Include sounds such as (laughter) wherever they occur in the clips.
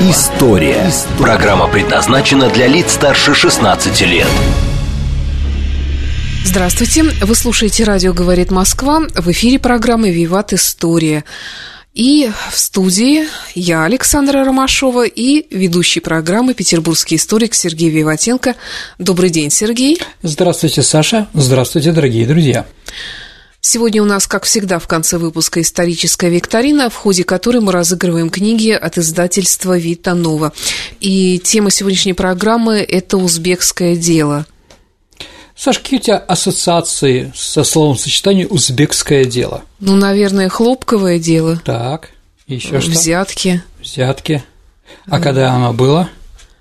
История». Программа предназначена для лиц старше 16 лет. Здравствуйте, вы слушаете «Радио говорит Москва». В эфире программы «Виват. История». И в студии я, Александра Ромашова, и ведущий программы петербургский историк Сергей Виватенко. Добрый день, Сергей. Здравствуйте, Саша. Здравствуйте, дорогие друзья. Сегодня у нас, как всегда, в конце выпуска историческая викторина, в ходе которой мы разыгрываем книги от издательства «Вита Нова». И тема сегодняшней программы – это «Узбекское дело». Саш, какие у тебя ассоциации со словом сочетания «узбекское дело»? Ну, наверное, хлопковое дело. Так, еще что? Взятки. Взятки. А когда оно было?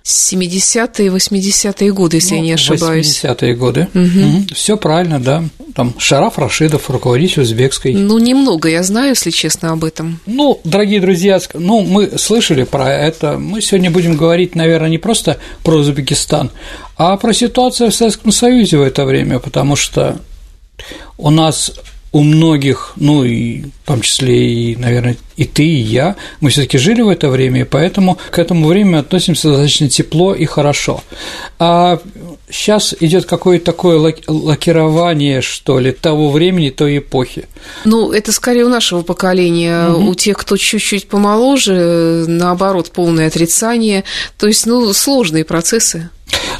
70-е, 80-е годы, если ну, я не ошибаюсь. 80-е годы. Угу. Угу. Все правильно, да. Там Шараф Рашидов, руководитель узбекской. Ну, немного я знаю, если честно, об этом. Ну, дорогие друзья, ну, мы слышали про это. Мы сегодня будем говорить, наверное, не просто про Узбекистан, а про ситуацию в Советском Союзе в это время, потому что у нас у многих, ну и в том числе и, наверное, и ты, и я, мы все таки жили в это время, и поэтому к этому времени относимся достаточно тепло и хорошо. А сейчас идет какое-то такое лакирование, что ли, того времени, той эпохи. Ну, это скорее у нашего поколения. Угу. У тех, кто чуть-чуть помоложе, наоборот, полное отрицание. То есть, ну, сложные процессы.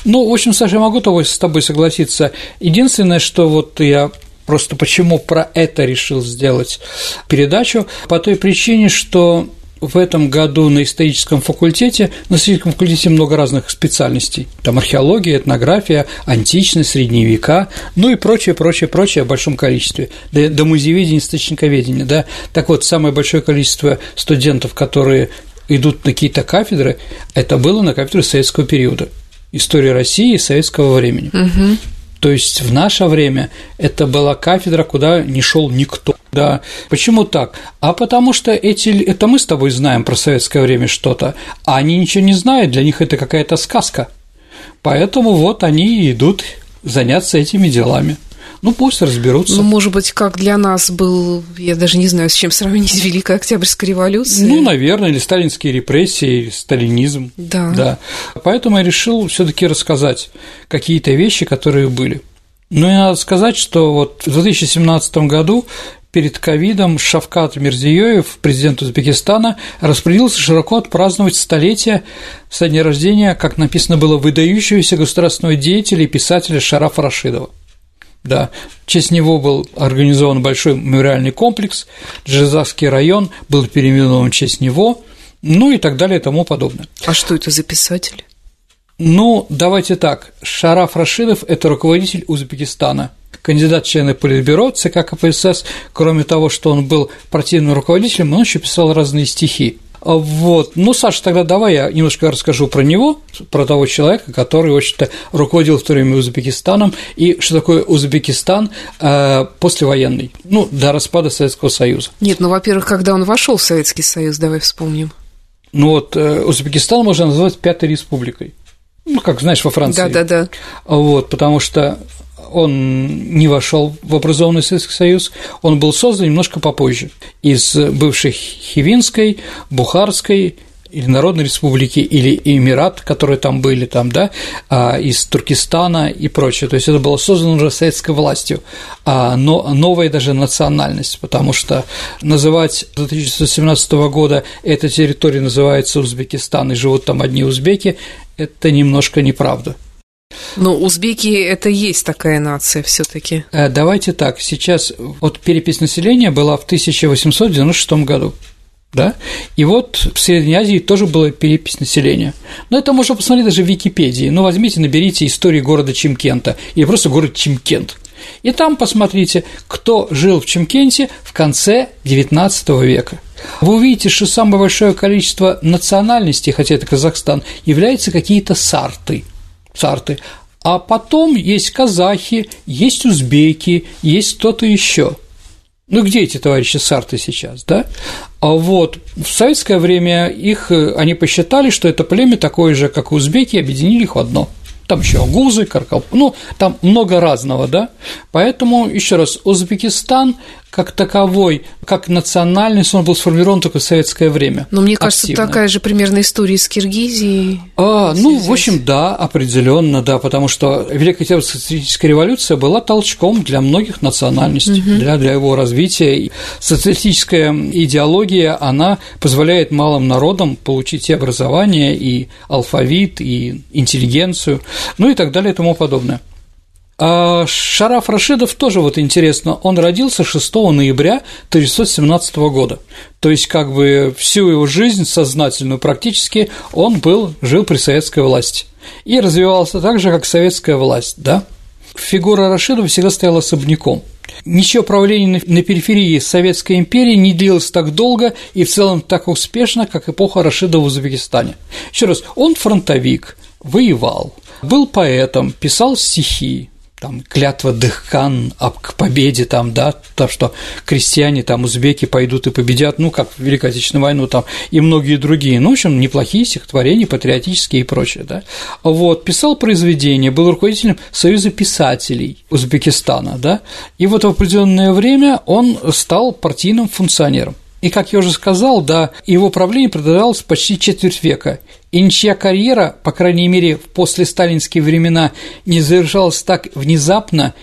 Ну, в общем, Саша, я могу с тобой согласиться. Единственное, что вот я Просто почему про это решил сделать передачу? По той причине, что в этом году на историческом факультете, на историческом факультете много разных специальностей. Там археология, этнография, античность, средние века, ну и прочее, прочее, прочее в большом количестве. До, до музееведения, источниковедения, да. Так вот, самое большое количество студентов, которые идут на какие-то кафедры, это было на кафедре советского периода. История России и советского времени. Угу. То есть в наше время это была кафедра, куда не шел никто. Да. Почему так? А потому что эти, это мы с тобой знаем про советское время что-то, а они ничего не знают, для них это какая-то сказка. Поэтому вот они идут заняться этими делами. Ну, пусть разберутся. Ну, может быть, как для нас был, я даже не знаю, с чем сравнить (laughs) Великая Октябрьская революция. Ну, наверное, или сталинские репрессии, или сталинизм. Да. да. Поэтому я решил все таки рассказать какие-то вещи, которые были. Ну и надо сказать, что вот в 2017 году перед ковидом Шавкат Мирзиёев, президент Узбекистана, распорядился широко отпраздновать столетие со дня рождения, как написано было, выдающегося государственного деятеля и писателя Шарафа Рашидова. Да, в честь него был организован большой мемориальный комплекс, Джезавский район был переименован в честь него, ну и так далее и тому подобное. А что это за писатель? Ну, давайте так. Шараф Рашидов – это руководитель Узбекистана, кандидат члены Политбюро ЦК КПСС. Кроме того, что он был партийным руководителем, он еще писал разные стихи. Вот. Ну, Саша, тогда давай я немножко расскажу про него, про того человека, который, в общем-то, руководил в то время Узбекистаном, и что такое Узбекистан э, послевоенный, ну, до распада Советского Союза. Нет, ну, во-первых, когда он вошел в Советский Союз, давай вспомним. Ну, вот э, Узбекистан можно назвать Пятой Республикой. Ну, как знаешь, во Франции. Да, да, да. Вот, потому что он не вошел в образованный Советский Союз, он был создан немножко попозже из бывшей Хивинской, Бухарской или Народной Республики, или Эмират, которые там были, там, да, а, из Туркестана и прочее. То есть это было создано уже советской властью, а, но новая даже национальность, потому что называть с 1917 года эта территория называется Узбекистан, и живут там одни узбеки, это немножко неправда. Но узбеки – это есть такая нация все таки э, Давайте так, сейчас вот перепись населения была в 1896 году, да, и вот в Средней Азии тоже была перепись населения. Но это можно посмотреть даже в Википедии. Ну, возьмите, наберите историю города Чимкента или просто город Чимкент. И там посмотрите, кто жил в Чимкенте в конце XIX века. Вы увидите, что самое большое количество национальностей, хотя это Казахстан, являются какие-то сарты – сарты, А потом есть казахи, есть узбеки, есть кто-то еще. Ну, где эти товарищи сарты сейчас, да? А вот в советское время их, э, они посчитали, что это племя такое же, как и узбеки, объединили их в одно – там еще агузы, каркал, ну, там много разного, да, поэтому, еще раз, Узбекистан как таковой, как национальность, он был сформирован только в советское время. Но мне кажется, активно. такая же примерно история с Киргизией. А, ну, в общем, да, определенно, да, потому что Великая Октябрьская социалистическая революция была толчком для многих национальностей, угу. для, для его развития. И социалистическая идеология, она позволяет малым народам получить и образование, и алфавит, и интеллигенцию, ну и так далее и тому подобное. А Шараф Рашидов тоже вот интересно, он родился 6 ноября 1917 года, то есть как бы всю его жизнь сознательную практически он был, жил при советской власти и развивался так же, как советская власть, да. Фигура Рашидова всегда стояла особняком. Ничего правления на периферии Советской империи не длилось так долго и в целом так успешно, как эпоха Рашидова в Узбекистане. Еще раз, он фронтовик, воевал, был поэтом, писал стихи, там клятва Дыхкан к победе там, да, то, что крестьяне там, узбеки пойдут и победят, ну, как в Великой Отечественную войну там, и многие другие, ну, в общем, неплохие стихотворения, патриотические и прочее, да, вот, писал произведения, был руководителем Союза писателей Узбекистана, да, и вот в определенное время он стал партийным функционером. И, как я уже сказал, да, его правление продолжалось почти четверть века, и ничья карьера, по крайней мере, в послесталинские времена, не завершалась так внезапно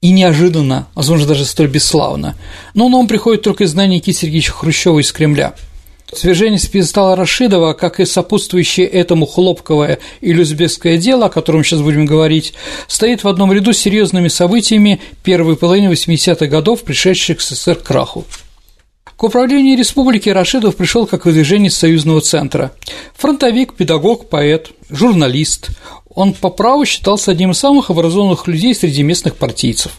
и неожиданно, возможно, даже столь бесславно. Но на приходит только знание Никиты Сергеевича Хрущева из Кремля. Свержение с Рашидова, как и сопутствующее этому хлопковое или узбекское дело, о котором мы сейчас будем говорить, стоит в одном ряду с серьезными событиями первой половины 80-х годов, пришедших к СССР краху. К управлению республики Рашидов пришел как выдвижение союзного центра. Фронтовик, педагог, поэт, журналист. Он по праву считался одним из самых образованных людей среди местных партийцев.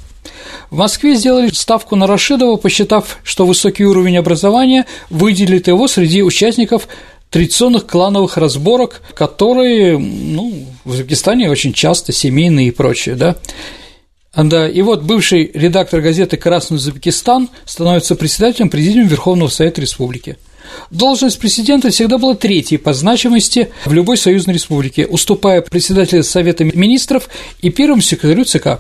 В Москве сделали ставку на Рашидова, посчитав, что высокий уровень образования выделит его среди участников традиционных клановых разборок, которые ну, в Узбекистане очень часто семейные и прочее, да. Да, и вот бывший редактор газеты «Красный Узбекистан» становится председателем Президиума Верховного Совета Республики. Должность президента всегда была третьей по значимости в любой союзной республике, уступая председателю Совета министров и первому секретарю ЦК.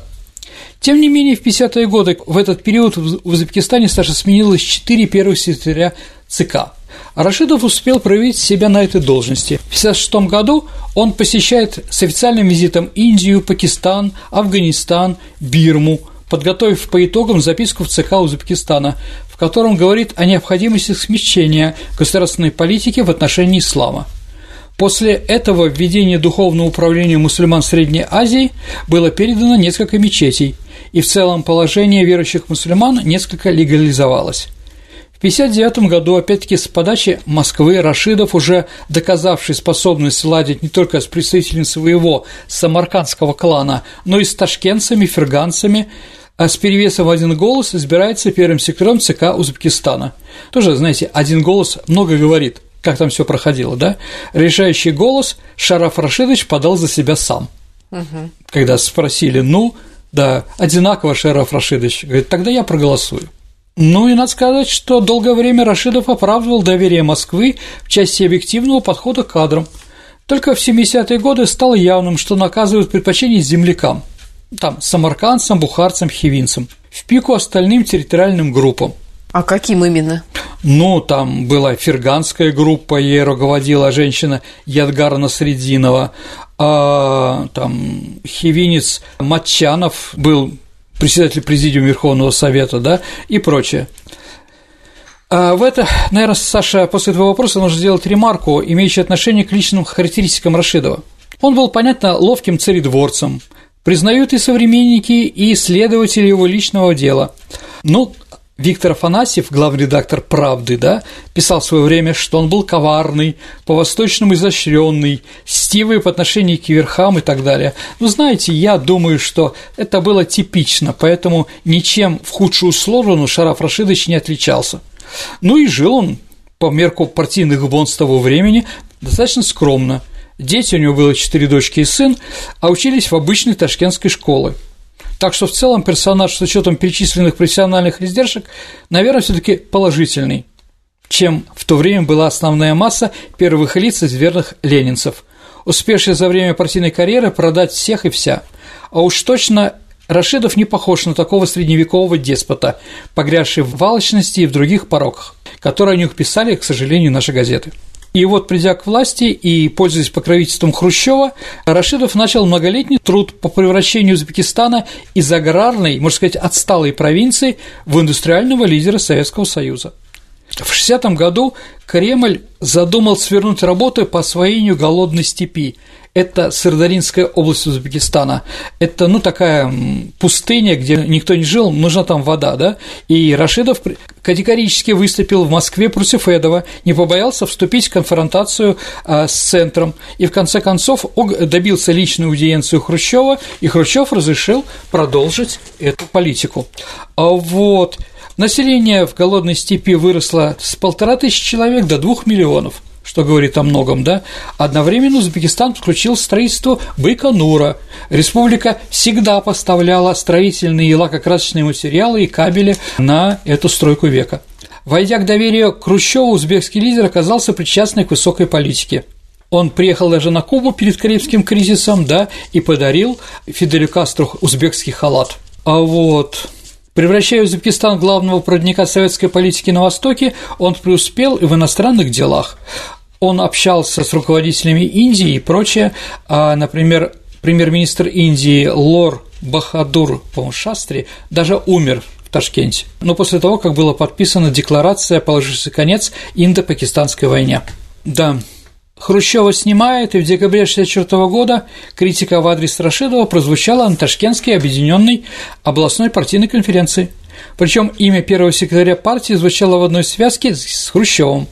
Тем не менее, в 50-е годы в этот период в Узбекистане старше сменилось четыре первых секретаря ЦК – Рашидов успел проявить себя на этой должности. В 1956 году он посещает с официальным визитом Индию, Пакистан, Афганистан, Бирму, подготовив по итогам записку в ЦК Узбекистана, в котором говорит о необходимости смещения государственной политики в отношении ислама. После этого введения духовного управления мусульман Средней Азии было передано несколько мечетей, и в целом положение верующих мусульман несколько легализовалось. 1959 году, опять-таки, с подачи Москвы Рашидов, уже доказавший способность сладить не только с представителями своего самаркандского клана, но и с ташкентцами, ферганцами, а с перевесом в один голос избирается первым секретарем ЦК Узбекистана. Тоже, знаете, один голос много говорит, как там все проходило, да? Решающий голос Шараф Рашидович подал за себя сам. Угу. Когда спросили, ну, да, одинаково Шараф Рашидович, говорит, тогда я проголосую. Ну и надо сказать, что долгое время Рашидов оправдывал доверие Москвы в части объективного подхода к кадрам. Только в 70-е годы стало явным, что наказывают предпочтение землякам, там, самаркандцам, бухарцам, хивинцам, в пику остальным территориальным группам. А каким именно? Ну, там была ферганская группа, ей руководила женщина Ядгара Насрединова, а там хивинец Матчанов был председатель Президиума Верховного Совета, да, и прочее. А в это, наверное, Саша, после этого вопроса нужно сделать ремарку, имеющую отношение к личным характеристикам Рашидова. Он был, понятно, ловким царедворцем, признают и современники, и исследователи его личного дела. Ну, Виктор Афанасьев, главный редактор «Правды», да, писал в свое время, что он был коварный, по-восточному изощренный, стивый по отношению к верхам и так далее. Ну, знаете, я думаю, что это было типично, поэтому ничем в худшую сторону Шараф Рашидович не отличался. Ну и жил он, по мерку партийных бонс того времени, достаточно скромно – дети, у него было четыре дочки и сын, а учились в обычной ташкентской школе. Так что в целом персонаж с учетом перечисленных профессиональных издержек, наверное, все таки положительный, чем в то время была основная масса первых лиц из верных ленинцев, успевших за время партийной карьеры продать всех и вся. А уж точно Рашидов не похож на такого средневекового деспота, погрязший в валочности и в других пороках, которые о них писали, к сожалению, наши газеты. И вот, придя к власти и пользуясь покровительством Хрущева, Рашидов начал многолетний труд по превращению Узбекистана из аграрной, можно сказать, отсталой провинции в индустриального лидера Советского Союза. В 60 году Кремль задумал свернуть работы по освоению голодной степи. Это Сырдаринская область Узбекистана. Это, ну, такая пустыня, где никто не жил, нужна там вода, да? И Рашидов категорически выступил в Москве против этого, не побоялся вступить в конфронтацию а, с центром, и в конце концов добился личной аудиенции Хрущева, и Хрущев разрешил продолжить эту политику. А вот Население в голодной степи выросло с полтора тысячи человек до двух миллионов – что говорит о многом, да, одновременно Узбекистан подключил строительство Байконура. Республика всегда поставляла строительные и лакокрасочные материалы и кабели на эту стройку века. Войдя к доверию Хрущеву, узбекский лидер оказался причастный к высокой политике. Он приехал даже на Кубу перед Карибским кризисом, да, и подарил Фиделю Кастру узбекский халат. А вот Превращая Узбекистан в главного проводника советской политики на Востоке, он преуспел и в иностранных делах. Он общался с руководителями Индии и прочее, а, например, премьер-министр Индии Лор Бахадур по Шастри даже умер в Ташкенте, но после того, как была подписана декларация, положившая конец Индо-Пакистанской войне. Да, Хрущева снимает, и в декабре 1964 года критика в адрес Рашидова прозвучала на Ташкентской объединенной областной партийной конференции. Причем имя первого секретаря партии звучало в одной связке с Хрущевым.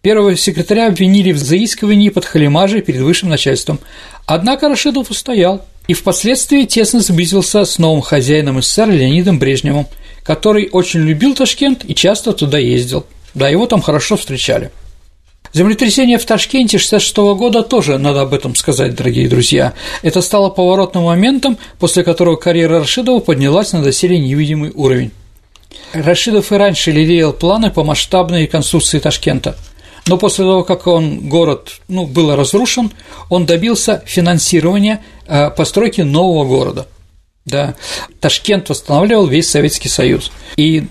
Первого секретаря обвинили в заискивании под халимажей перед высшим начальством. Однако Рашидов устоял и впоследствии тесно сблизился с новым хозяином СССР Леонидом Брежневым, который очень любил Ташкент и часто туда ездил. Да, его там хорошо встречали. Землетрясение в Ташкенте 1966 года тоже надо об этом сказать, дорогие друзья. Это стало поворотным моментом, после которого карьера Рашидова поднялась на доселе невидимый уровень. Рашидов и раньше лелеял планы по масштабной реконструкции Ташкента – но после того, как он, город ну, был разрушен, он добился финансирования э, постройки нового города. Да, Ташкент восстанавливал весь Советский Союз. И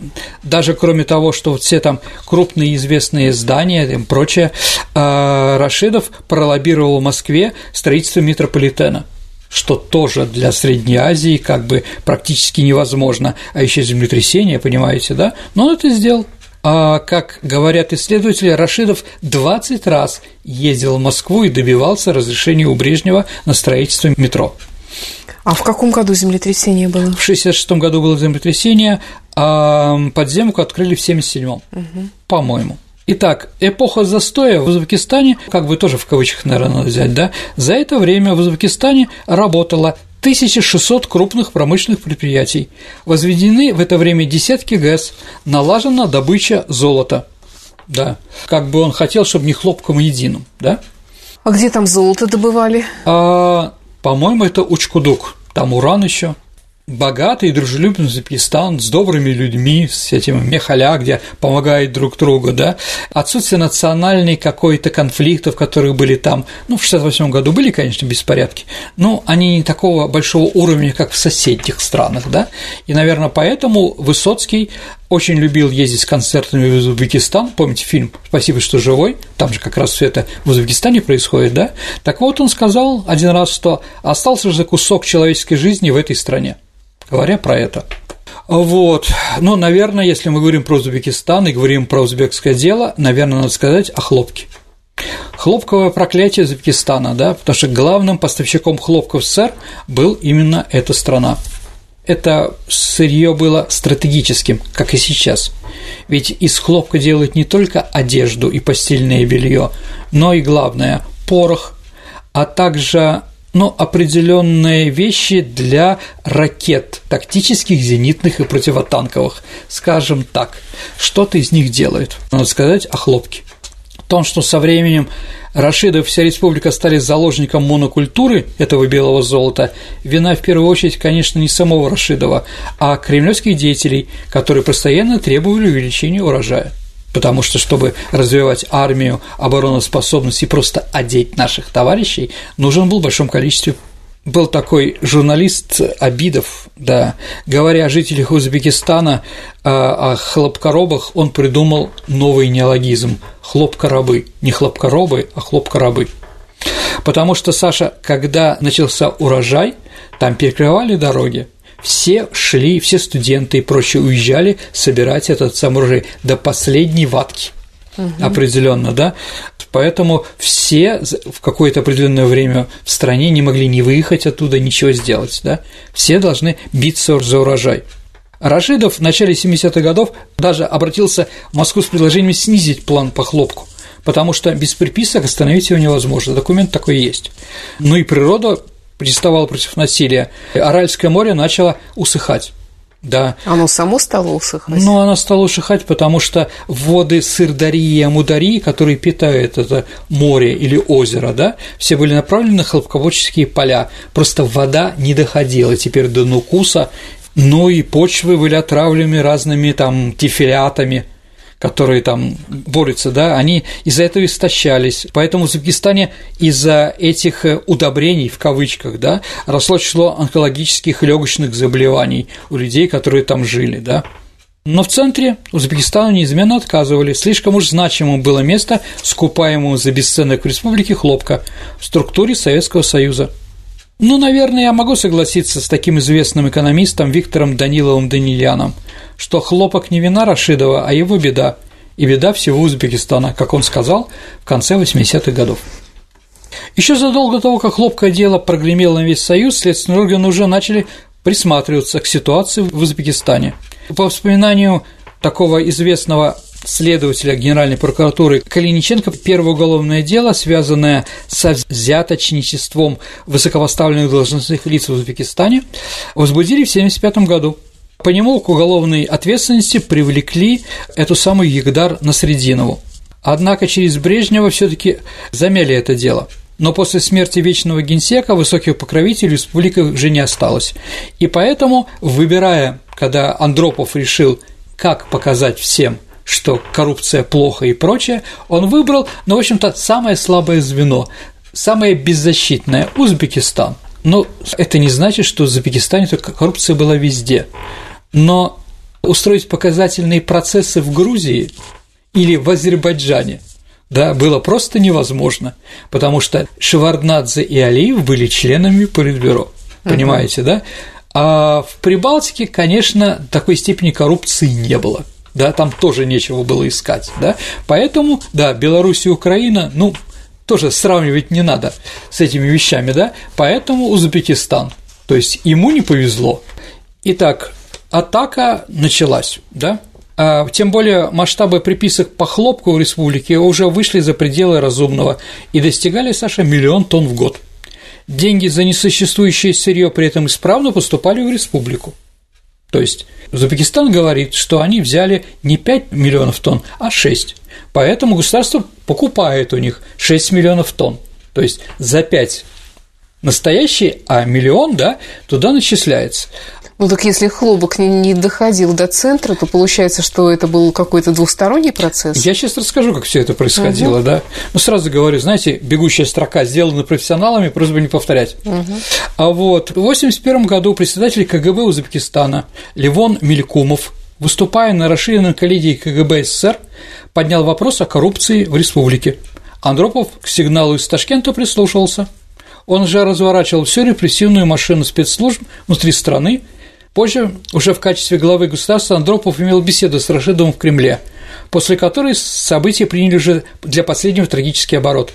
даже кроме того, что все там крупные известные здания и прочее, э, Рашидов пролоббировал в Москве строительство метрополитена что тоже для Средней Азии как бы практически невозможно, а еще землетрясение, понимаете, да? Но он это сделал. А, как говорят исследователи, Рашидов 20 раз ездил в Москву и добивался разрешения у Брежнева на строительство метро. А в каком году землетрясение было? В 1966 году было землетрясение, а подземку открыли в 1977, угу. по-моему. Итак, эпоха застоя в Узбекистане, как бы тоже в кавычках, наверное, надо взять, да, за это время в Узбекистане работало 1600 крупных промышленных предприятий, возведены в это время десятки ГЭС, налажена добыча золота. Да, как бы он хотел, чтобы не хлопком единым, да? А где там золото добывали? А, по-моему, это Учкудук. Там уран еще богатый и дружелюбный Узбекистан с добрыми людьми, с этим мехаля, где помогают друг другу, да, отсутствие национальной какой-то конфликтов, которые были там, ну, в 68 году были, конечно, беспорядки, но они не такого большого уровня, как в соседних странах, да, и, наверное, поэтому Высоцкий очень любил ездить с концертами в Узбекистан, помните фильм «Спасибо, что живой», там же как раз все это в Узбекистане происходит, да, так вот он сказал один раз, что остался же кусок человеческой жизни в этой стране говоря про это. Вот, ну, наверное, если мы говорим про Узбекистан и говорим про узбекское дело, наверное, надо сказать о хлопке. Хлопковое проклятие Узбекистана, да, потому что главным поставщиком хлопка в СССР был именно эта страна. Это сырье было стратегическим, как и сейчас. Ведь из хлопка делают не только одежду и постельное белье, но и главное – порох, а также но определенные вещи для ракет, тактических, зенитных и противотанковых, скажем так. Что-то из них делают. Надо сказать о хлопке. том, что со временем Рашидов вся республика стали заложником монокультуры этого белого золота, вина в первую очередь, конечно, не самого Рашидова, а кремлевских деятелей, которые постоянно требовали увеличения урожая. Потому что, чтобы развивать армию, обороноспособность и просто одеть наших товарищей, нужен был в большом количестве был такой журналист Абидов, да, говоря о жителях Узбекистана, о хлопкоробах, он придумал новый неологизм – хлопкоробы, не хлопкоробы, а хлопкоробы. Потому что, Саша, когда начался урожай, там перекрывали дороги, все шли, все студенты и прочие уезжали собирать этот сам урожай до последней ватки угу. определенно, да. Поэтому все в какое-то определенное время в стране не могли ни выехать оттуда, ничего сделать, да. Все должны биться за урожай. Рашидов в начале 70-х годов даже обратился в Москву с предложением снизить план по хлопку, потому что без приписок остановить его невозможно, документ такой есть. Ну и природа приставала против насилия, Аральское море начало усыхать. Да. Оно само стало усыхать? Ну, оно стало усыхать, потому что воды Сырдарии и Амударии, которые питают это море или озеро, да, все были направлены на хлопководческие поля. Просто вода не доходила теперь до Нукуса, ну и почвы были отравлены разными там тифилятами, которые там борются, да, они из-за этого истощались. Поэтому в Узбекистане из-за этих э, удобрений, в кавычках, да, росло число онкологических и легочных заболеваний у людей, которые там жили, да. Но в центре Узбекистана неизменно отказывали, слишком уж значимым было место, скупаемого за бесценок в республике хлопка в структуре Советского Союза. Ну, наверное, я могу согласиться с таким известным экономистом Виктором Даниловым Данильяном, что хлопок не вина Рашидова, а его беда, и беда всего Узбекистана, как он сказал в конце 80-х годов. Еще задолго до того, как хлопкое дело прогремело на весь Союз, следственные органы уже начали присматриваться к ситуации в Узбекистане. По воспоминанию такого известного следователя Генеральной прокуратуры Калиниченко первое уголовное дело, связанное со взяточничеством высокопоставленных должностных лиц в Узбекистане, возбудили в 1975 году. По нему к уголовной ответственности привлекли эту самую Егдар Насрединову. Однако через Брежнева все таки замяли это дело – но после смерти вечного генсека высоких покровителей республика уже не осталось. И поэтому, выбирая, когда Андропов решил, как показать всем – что коррупция плохо и прочее, он выбрал, ну, в общем-то, самое слабое звено, самое беззащитное – Узбекистан. Но это не значит, что в Узбекистане только коррупция была везде. Но устроить показательные процессы в Грузии или в Азербайджане да, было просто невозможно, потому что Шеварднадзе и Алиев были членами Политбюро, понимаете, uh-huh. да? А в Прибалтике, конечно, такой степени коррупции не было да, там тоже нечего было искать, да, поэтому, да, Беларусь и Украина, ну, тоже сравнивать не надо с этими вещами, да, поэтому Узбекистан, то есть ему не повезло. Итак, атака началась, да, а, тем более масштабы приписок по хлопку в республике уже вышли за пределы разумного и достигали, Саша, миллион тонн в год. Деньги за несуществующее сырье при этом исправно поступали в республику. То есть Узбекистан говорит, что они взяли не 5 миллионов тонн, а 6. Поэтому государство покупает у них 6 миллионов тонн. То есть за 5 настоящий, а миллион, да, туда начисляется. Ну так если хлопок не, не доходил до центра, то получается, что это был какой-то двухсторонний процесс. Я сейчас расскажу, как все это происходило, угу. да. Ну сразу говорю, знаете, бегущая строка сделана профессионалами, просьба не повторять. Угу. А вот в 1981 году председатель КГБ Узбекистана Левон Мелькумов, выступая на расширенной коллегии КГБ СССР, поднял вопрос о коррупции в республике. Андропов к сигналу из Ташкента прислушался. Он же разворачивал всю репрессивную машину спецслужб внутри страны Позже, уже в качестве главы государства, Андропов имел беседу с Рашидовым в Кремле, после которой события приняли уже для последнего трагический оборот.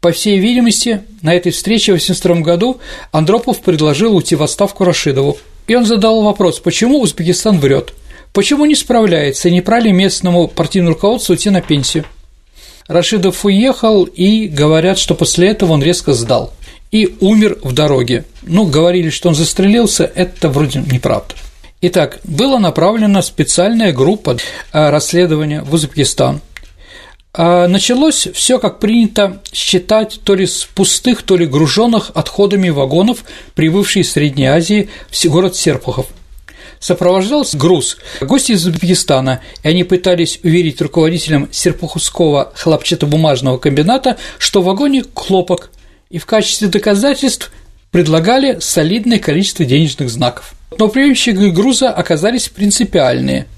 По всей видимости, на этой встрече в 1982 году Андропов предложил уйти в отставку Рашидову. И он задал вопрос, почему Узбекистан врет, почему не справляется, и не пора ли местному партийному руководству уйти на пенсию. Рашидов уехал, и говорят, что после этого он резко сдал и умер в дороге. Ну, говорили, что он застрелился, это вроде неправда. Итак, была направлена специальная группа э, расследования в Узбекистан. А началось все, как принято считать, то ли с пустых, то ли груженных отходами вагонов, прибывшие из Средней Азии в город Серпухов. Сопровождался груз гости из Узбекистана, и они пытались уверить руководителям Серпуховского хлопчатобумажного комбината, что в вагоне хлопок, и в качестве доказательств предлагали солидное количество денежных знаков. Но приемщики груза оказались принципиальные –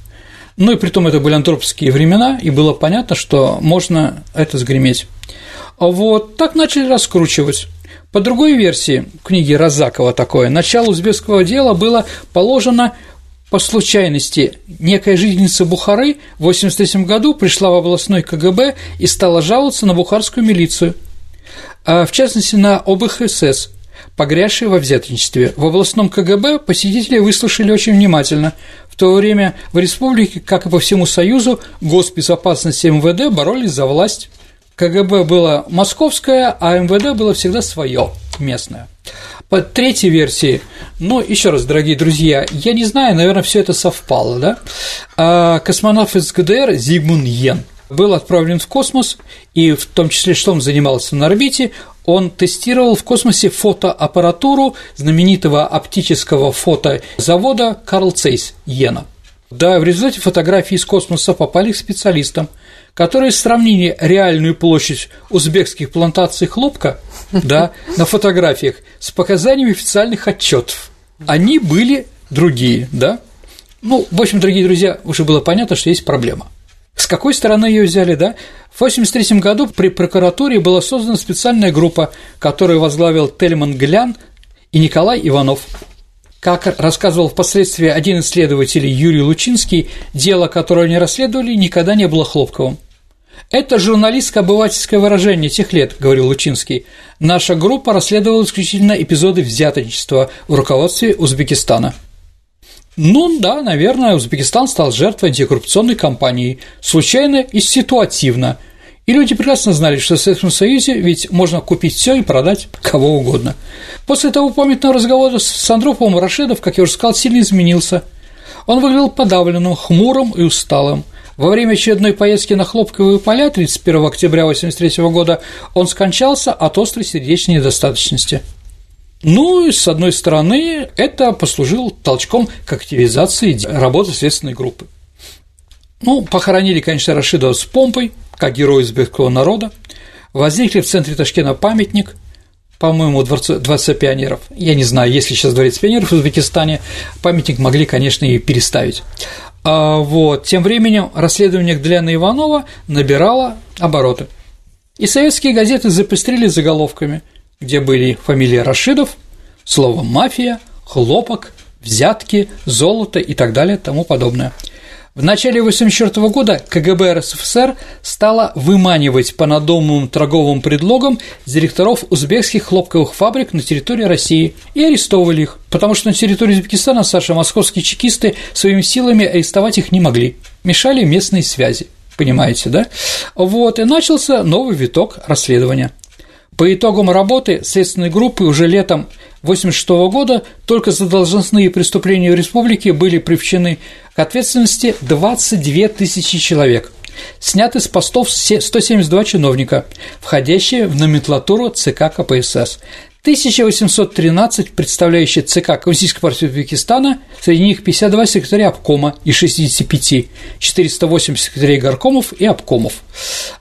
ну и при том это были антропские времена, и было понятно, что можно это сгреметь. Вот так начали раскручивать. По другой версии книги Розакова такое, начало узбекского дела было положено по случайности. Некая жительница Бухары в 1983 году пришла в областной КГБ и стала жаловаться на бухарскую милицию, а в частности на ОБХСС – погрязшие во взяточничестве. В областном КГБ посетители выслушали очень внимательно. В то время в республике, как и по всему Союзу, госбезопасность и МВД боролись за власть. КГБ было московское, а МВД было всегда свое местное. По третьей версии, ну, еще раз, дорогие друзья, я не знаю, наверное, все это совпало, да? А космонавт из ГДР Зигмунд Йен был отправлен в космос, и в том числе, что он занимался на орбите, он тестировал в космосе фотоаппаратуру знаменитого оптического фотозавода Карл Цейс Йена. Да, в результате фотографии из космоса попали к специалистам, которые сравнили реальную площадь узбекских плантаций хлопка да, на фотографиях с показаниями официальных отчетов. Они были другие, да? Ну, в общем, дорогие друзья, уже было понятно, что есть проблема – с какой стороны ее взяли, да? В 1983 году при прокуратуре была создана специальная группа, которую возглавил Тельман Глян и Николай Иванов. Как рассказывал впоследствии один исследователь Юрий Лучинский, дело, которое они расследовали, никогда не было хлопковым. «Это журналистско-обывательское выражение тех лет», – говорил Лучинский. «Наша группа расследовала исключительно эпизоды взяточничества в руководстве Узбекистана». Ну да, наверное, Узбекистан стал жертвой антикоррупционной кампании, случайно и ситуативно. И люди прекрасно знали, что в Советском Союзе ведь можно купить все и продать кого угодно. После того памятного разговора с Андроповым Рашидов, как я уже сказал, сильно изменился. Он выглядел подавленным, хмурым и усталым. Во время очередной поездки на хлопковые поля 31 октября 1983 года он скончался от острой сердечной недостаточности. Ну, с одной стороны, это послужило толчком к активизации работы следственной группы. Ну, похоронили, конечно, Рашидова с помпой, как герой узбекского народа. Возникли в центре Ташкента памятник, по-моему, дворце, Дворце пионеров. Я не знаю, есть ли сейчас Дворец пионеров в Узбекистане. Памятник могли, конечно, и переставить. А вот, тем временем расследование Гляна Иванова набирало обороты. И советские газеты запестрили заголовками – где были фамилии Рашидов, слово «мафия», «хлопок», «взятки», «золото» и так далее, тому подобное. В начале 1984 года КГБ РСФСР стало выманивать по надуманным торговым предлогам директоров узбекских хлопковых фабрик на территории России и арестовывали их, потому что на территории Узбекистана Саша московские чекисты своими силами арестовать их не могли, мешали местные связи понимаете, да? Вот, и начался новый виток расследования. По итогам работы следственной группы уже летом 1986 года только за должностные преступления в республике были привлечены к ответственности 22 тысячи человек. Сняты с постов 172 чиновника, входящие в номенклатуру ЦК КПСС. 1813 представляющие ЦК Коммунистической партии Узбекистана, среди них 52 секретаря обкома из 65, 408 секретарей горкомов и обкомов.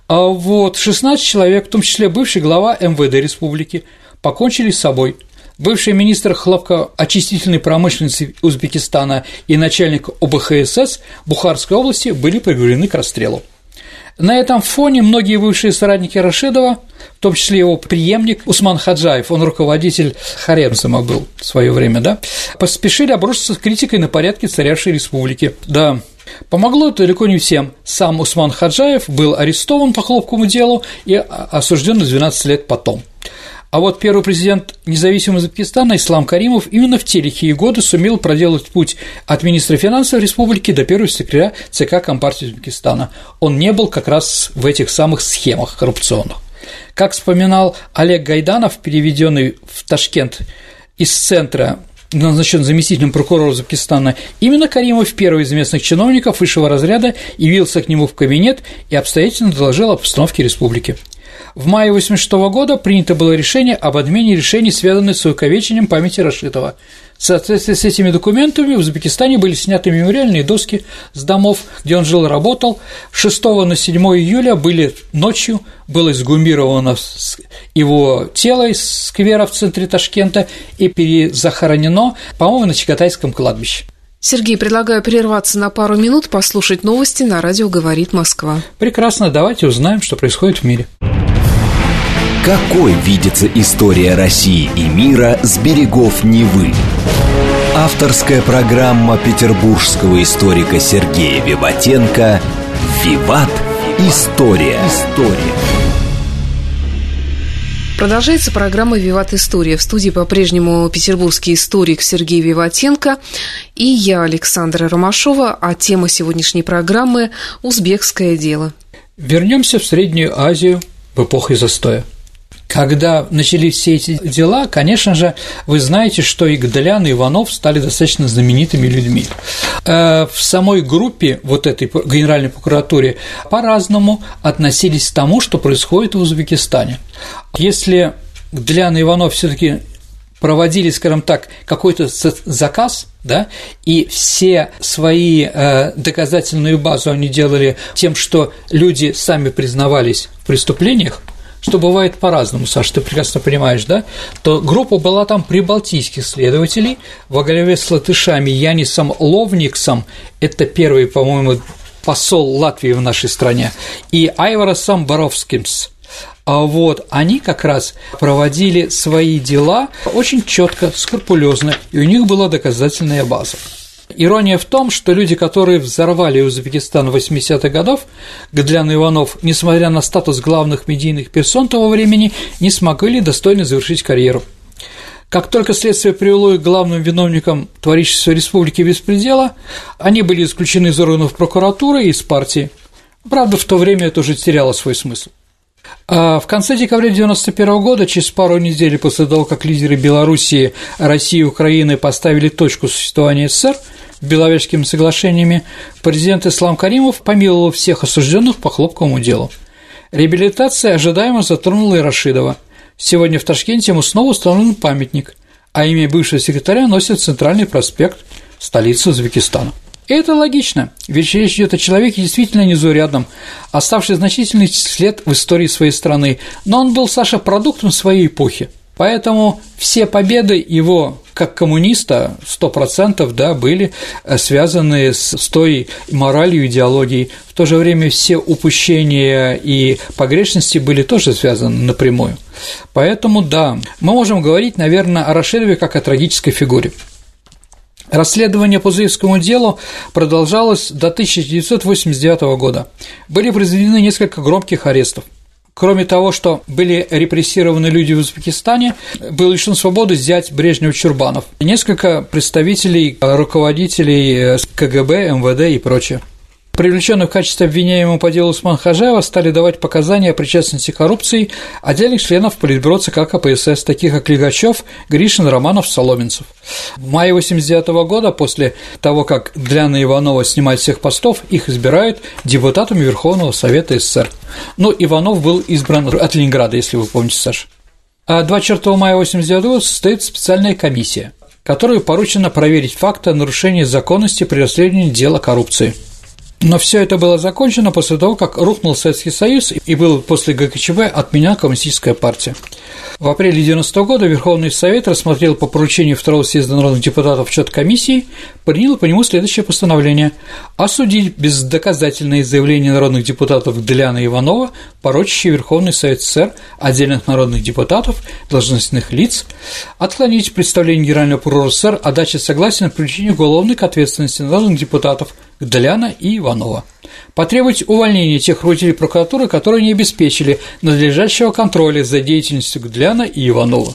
А вот 16 человек, в том числе бывший глава МВД республики, покончили с собой. Бывший министр хлопкоочистительной промышленности Узбекистана и начальник ОБХСС Бухарской области были приговорены к расстрелу. На этом фоне многие бывшие соратники Рашидова, в том числе его преемник Усман Хаджаев, он руководитель Харемзама был в свое время, да, поспешили обрушиться с критикой на порядке царявшей республики. Да, Помогло это далеко не всем. Сам Усман Хаджаев был арестован по хлопковому делу и осужден на 12 лет потом. А вот первый президент независимого Узбекистана Ислам Каримов именно в те лихие годы сумел проделать путь от министра финансов республики до первого секретаря ЦК Компартии Узбекистана. Он не был как раз в этих самых схемах коррупционных. Как вспоминал Олег Гайданов, переведенный в Ташкент из центра назначен заместителем прокурора Узбекистана, именно Каримов, первый из местных чиновников высшего разряда, явился к нему в кабинет и обстоятельно доложил об обстановке республики. В мае 1986 года принято было решение об отмене решений, связанных с увековечением памяти Рашидова. В соответствии с этими документами в Узбекистане были сняты мемориальные доски с домов, где он жил и работал. 6 на 7 июля были ночью, было сгумировано его тело из сквера в центре Ташкента и перезахоронено, по-моему, на Чагатайском кладбище. Сергей, предлагаю прерваться на пару минут, послушать новости на радио «Говорит Москва». Прекрасно, давайте узнаем, что происходит в мире. Какой видится история России и мира с берегов Невы? Авторская программа петербургского историка Сергея Виватенко «Виват. История». История. Продолжается программа «Виват История». В студии по-прежнему петербургский историк Сергей Виватенко и я, Александра Ромашова, а тема сегодняшней программы – «Узбекское дело». Вернемся в Среднюю Азию в эпоху застоя. Когда начались все эти дела, конечно же, вы знаете, что и Гдалян, и Иванов стали достаточно знаменитыми людьми. Э, в самой группе, вот этой Генеральной прокуратуре, по-разному относились к тому, что происходит в Узбекистане. Если Гдалян и Иванов все таки проводили, скажем так, какой-то заказ, да, и все свои э, доказательную базу они делали тем, что люди сами признавались в преступлениях, что бывает по-разному, Саша, ты прекрасно понимаешь, да, то группа была там прибалтийских следователей во главе с латышами Янисом Ловниксом, это первый, по-моему, посол Латвии в нашей стране, и Айваросом Боровскимс. А вот они как раз проводили свои дела очень четко, скрупулезно, и у них была доказательная база. Ирония в том, что люди, которые взорвали Узбекистан в 80-х годов, Гадлян Иванов, несмотря на статус главных медийных персон того времени, не смогли достойно завершить карьеру. Как только следствие привело их главным виновникам творчества республики беспредела, они были исключены из органов прокуратуры и из партии. Правда, в то время это уже теряло свой смысл. А в конце декабря 1991 года, через пару недель после того, как лидеры Белоруссии, России и Украины поставили точку существования СССР, Беловежскими соглашениями, президент Ислам Каримов помиловал всех осужденных по хлопковому делу. Реабилитация ожидаемо затронула и Рашидова. Сегодня в Ташкенте ему снова установлен памятник, а имя бывшего секретаря носит Центральный проспект столицы Узбекистана. И это логично, ведь речь идет о человеке действительно незаурядном, оставший значительный след в истории своей страны, но он был, Саша, продуктом своей эпохи – Поэтому все победы его как коммуниста 100% да, были э, связаны с, с той моралью, идеологией. В то же время все упущения и погрешности были тоже связаны напрямую. Поэтому, да, мы можем говорить, наверное, о Рашидове как о трагической фигуре. Расследование по Зуевскому делу продолжалось до 1989 года. Были произведены несколько громких арестов – Кроме того, что были репрессированы люди в Узбекистане, был лишен свободы зять Брежнев Чурбанов, несколько представителей, руководителей КГБ, МВД и прочее. Привлеченные в качестве обвиняемого по делу Усман Хажаева стали давать показания о причастности к коррупции отдельных членов Политбюро ЦК КПСС, таких как Лигачев, Гришин, Романов, Соломенцев. В мае 1989 года, после того, как Гляна Иванова снимает всех постов, их избирают депутатами Верховного Совета СССР. Ну, Иванов был избран от Ленинграда, если вы помните, Саша. А 24 мая 1989 года состоит специальная комиссия, которой поручено проверить факты нарушения законности при расследовании дела коррупции – но все это было закончено после того, как рухнул Советский Союз и был после ГКЧП отменена Коммунистическая партия. В апреле 90 года Верховный Совет рассмотрел по поручению Второго съезда народных депутатов отчет комиссии, принял по нему следующее постановление – осудить бездоказательные заявления народных депутатов Деляна Иванова, порочащие Верховный Совет СССР, отдельных народных депутатов, должностных лиц, отклонить представление Генерального прокурора СССР о даче согласия на привлечение уголовной к ответственности народных депутатов Гдаляна и Иванова потребовать увольнения тех руководителей прокуратуры, которые не обеспечили надлежащего контроля за деятельностью Гдляна и Иванова.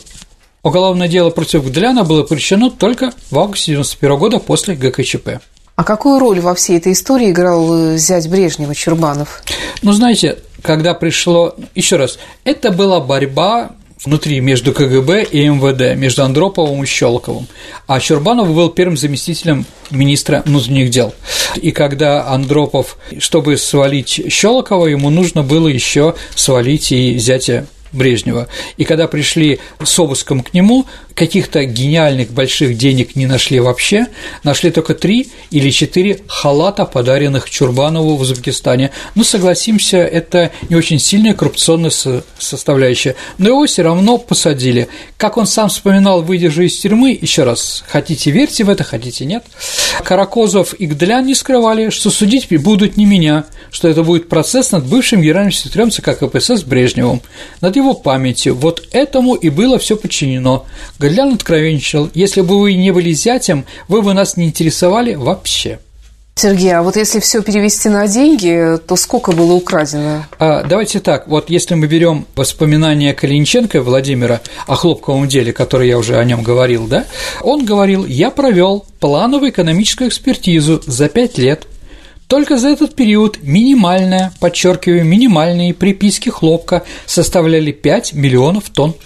Уголовное дело против Гдляна было причинено только в августе 1991 года после ГКЧП. А какую роль во всей этой истории играл э, зять Брежнева Чурбанов? Ну, знаете, когда пришло, еще раз, это была борьба внутри между КГБ и МВД, между Андроповым и Щелоковым. А Чурбанов был первым заместителем министра внутренних дел. И когда Андропов, чтобы свалить Щелокова, ему нужно было еще свалить и зятя Брежнева. И когда пришли с обыском к нему, каких-то гениальных больших денег не нашли вообще, нашли только три или четыре халата, подаренных Чурбанову в Узбекистане. Ну, согласимся, это не очень сильная коррупционная составляющая, но его все равно посадили. Как он сам вспоминал, выйдя же из тюрьмы, еще раз, хотите верьте в это, хотите нет. Каракозов и Гдлян не скрывали, что судить будут не меня, что это будет процесс над бывшим генеральным секретарем ЦК КПСС Брежневым, над его памятью. Вот этому и было все подчинено. Галян откровенничал, если бы вы не были зятем, вы бы нас не интересовали вообще. Сергей, а вот если все перевести на деньги, то сколько было украдено? А, давайте так, вот если мы берем воспоминания Калинченко Владимира о хлопковом деле, который я уже о нем говорил, да, он говорил, я провел плановую экономическую экспертизу за пять лет. Только за этот период минимальная, подчеркиваю, минимальные приписки хлопка составляли 5 миллионов тонн.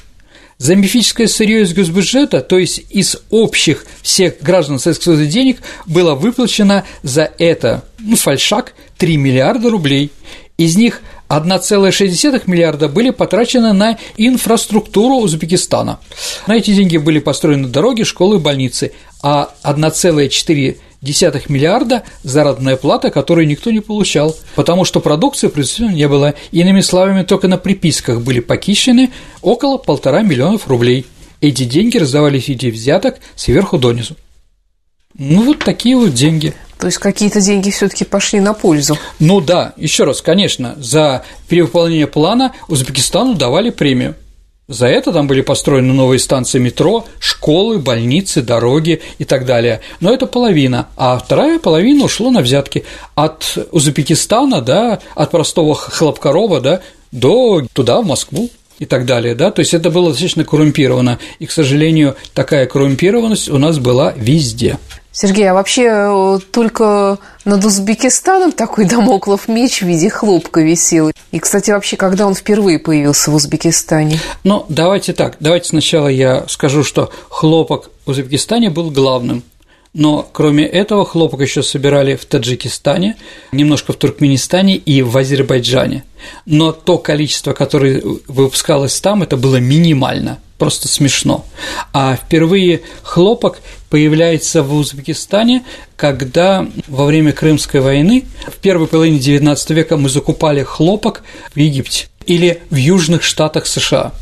За мифическое сырье из госбюджета, то есть из общих всех граждан Советского Союза денег, было выплачено за это, ну, фальшак, 3 миллиарда рублей. Из них 1,6 миллиарда были потрачены на инфраструктуру Узбекистана. На эти деньги были построены дороги, школы больницы, а 1,4 десятых миллиарда заработная плата, которую никто не получал, потому что продукции произведена не было. Иными словами, только на приписках были похищены около полтора миллионов рублей. Эти деньги раздавались в виде взяток сверху донизу. Ну, вот такие вот деньги. То есть какие-то деньги все-таки пошли на пользу. Ну да, еще раз, конечно, за перевыполнение плана Узбекистану давали премию. За это там были построены новые станции метро, школы, больницы, дороги и так далее. Но это половина, а вторая половина ушла на взятки от Узбекистана, да, от простого Хлопкарова, да, до туда, в Москву и так далее, да, то есть это было достаточно коррумпировано, и, к сожалению, такая коррумпированность у нас была везде. Сергей, а вообще э, только над Узбекистаном такой домоклов меч в виде хлопка висел. И, кстати, вообще, когда он впервые появился в Узбекистане? Ну, давайте так. Давайте сначала я скажу, что хлопок в Узбекистане был главным. Но кроме этого хлопок еще собирали в Таджикистане, немножко в Туркменистане и в Азербайджане. Но то количество, которое выпускалось там, это было минимально – просто смешно. А впервые хлопок появляется в Узбекистане, когда во время Крымской войны в первой половине XIX века мы закупали хлопок в Египте или в южных штатах США.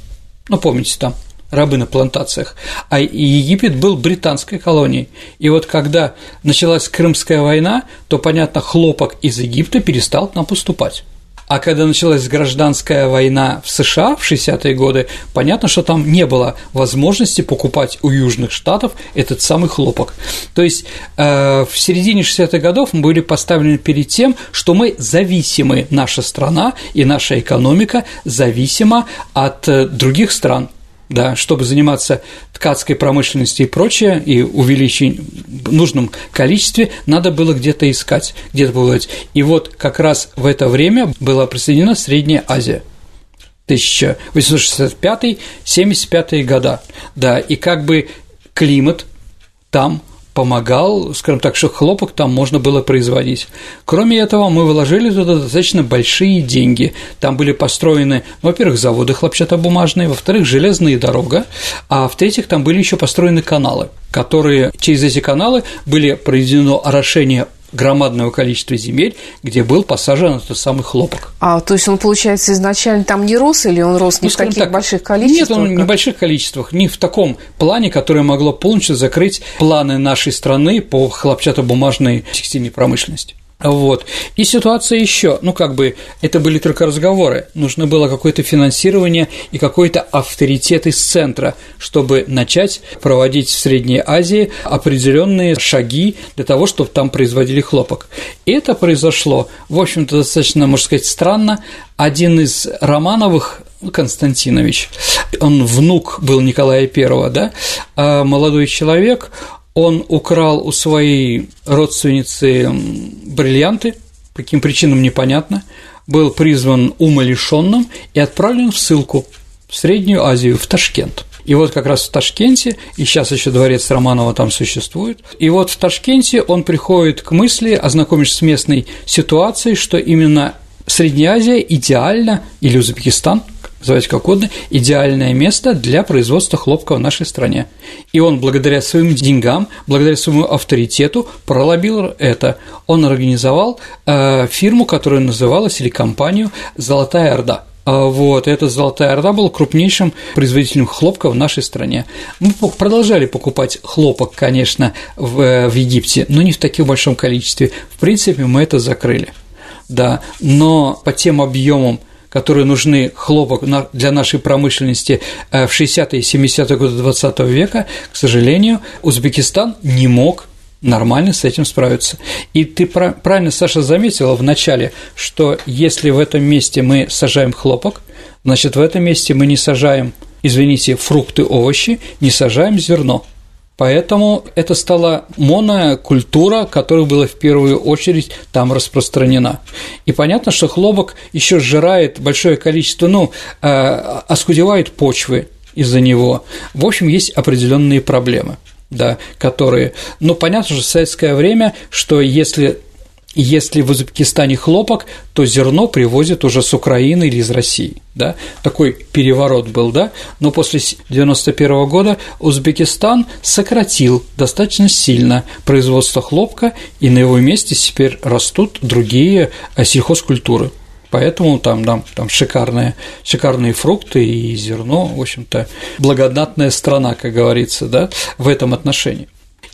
Ну, помните, там рабы на плантациях, а Египет был британской колонией. И вот когда началась Крымская война, то, понятно, хлопок из Египта перестал к нам поступать. А когда началась гражданская война в США в 60-е годы, понятно, что там не было возможности покупать у Южных Штатов этот самый хлопок. То есть э, в середине 60-х годов мы были поставлены перед тем, что мы зависимы, наша страна и наша экономика зависима от э, других стран да, чтобы заниматься ткацкой промышленностью и прочее, и увеличить в нужном количестве, надо было где-то искать, где-то побывать. И вот как раз в это время была присоединена Средняя Азия. 1865-75 года, да, и как бы климат там помогал, скажем так, что хлопок там можно было производить. Кроме этого, мы вложили туда достаточно большие деньги. Там были построены, ну, во-первых, заводы хлопчатобумажные, во-вторых, железная дорога, а в-третьих, там были еще построены каналы, которые через эти каналы были произведено орошение громадного количества земель, где был посажен этот самый хлопок. А, то есть он, получается, изначально там не рос или он рос не ну, в таких так, больших количествах? Нет, он в небольших количествах, не в таком плане, которое могло полностью закрыть планы нашей страны по хлопчатобумажной текстильной промышленности. Вот. И ситуация еще, ну как бы это были только разговоры, нужно было какое-то финансирование и какой-то авторитет из центра, чтобы начать проводить в Средней Азии определенные шаги для того, чтобы там производили хлопок. И это произошло, в общем-то, достаточно, можно сказать, странно. Один из Романовых Константинович, он внук был Николая I, да, а молодой человек, он украл у своей родственницы бриллианты, по каким причинам непонятно, был призван умалишенным и отправлен в ссылку. в Среднюю Азию, в Ташкент. И вот как раз в Ташкенте, и сейчас еще дворец Романова там существует, и вот в Ташкенте он приходит к мысли, ознакомишься с местной ситуацией, что именно Средняя Азия идеально, или Узбекистан, называйте как угодно, идеальное место для производства хлопка в нашей стране. И он благодаря своим деньгам, благодаря своему авторитету пролобил это. Он организовал э, фирму, которая называлась, или компанию «Золотая Орда». А, вот, эта Золотая Орда был крупнейшим производителем хлопка в нашей стране. Мы продолжали покупать хлопок, конечно, в, в Египте, но не в таком большом количестве. В принципе, мы это закрыли. Да, но по тем объемам, которые нужны хлопок для нашей промышленности э, в 60-е и 70-е годы 20 века, к сожалению, Узбекистан не мог нормально с этим справиться. И ты правильно, Саша, заметила в начале, что если в этом месте мы сажаем хлопок, значит, в этом месте мы не сажаем, извините, фрукты, овощи, не сажаем зерно. Поэтому это стала монокультура, которая была в первую очередь там распространена. И понятно, что хлопок еще сжирает большое количество, ну, э, оскудевает почвы из-за него. В общем, есть определенные проблемы да, которые… Ну, понятно же, в советское время, что если если в Узбекистане хлопок, то зерно привозят уже с Украины или из России, да, такой переворот был, да, но после 91 года Узбекистан сократил достаточно сильно производство хлопка, и на его месте теперь растут другие э, сельхозкультуры. Поэтому там, там, там шикарные, шикарные фрукты и зерно, в общем-то, благодатная страна, как говорится, да, в этом отношении.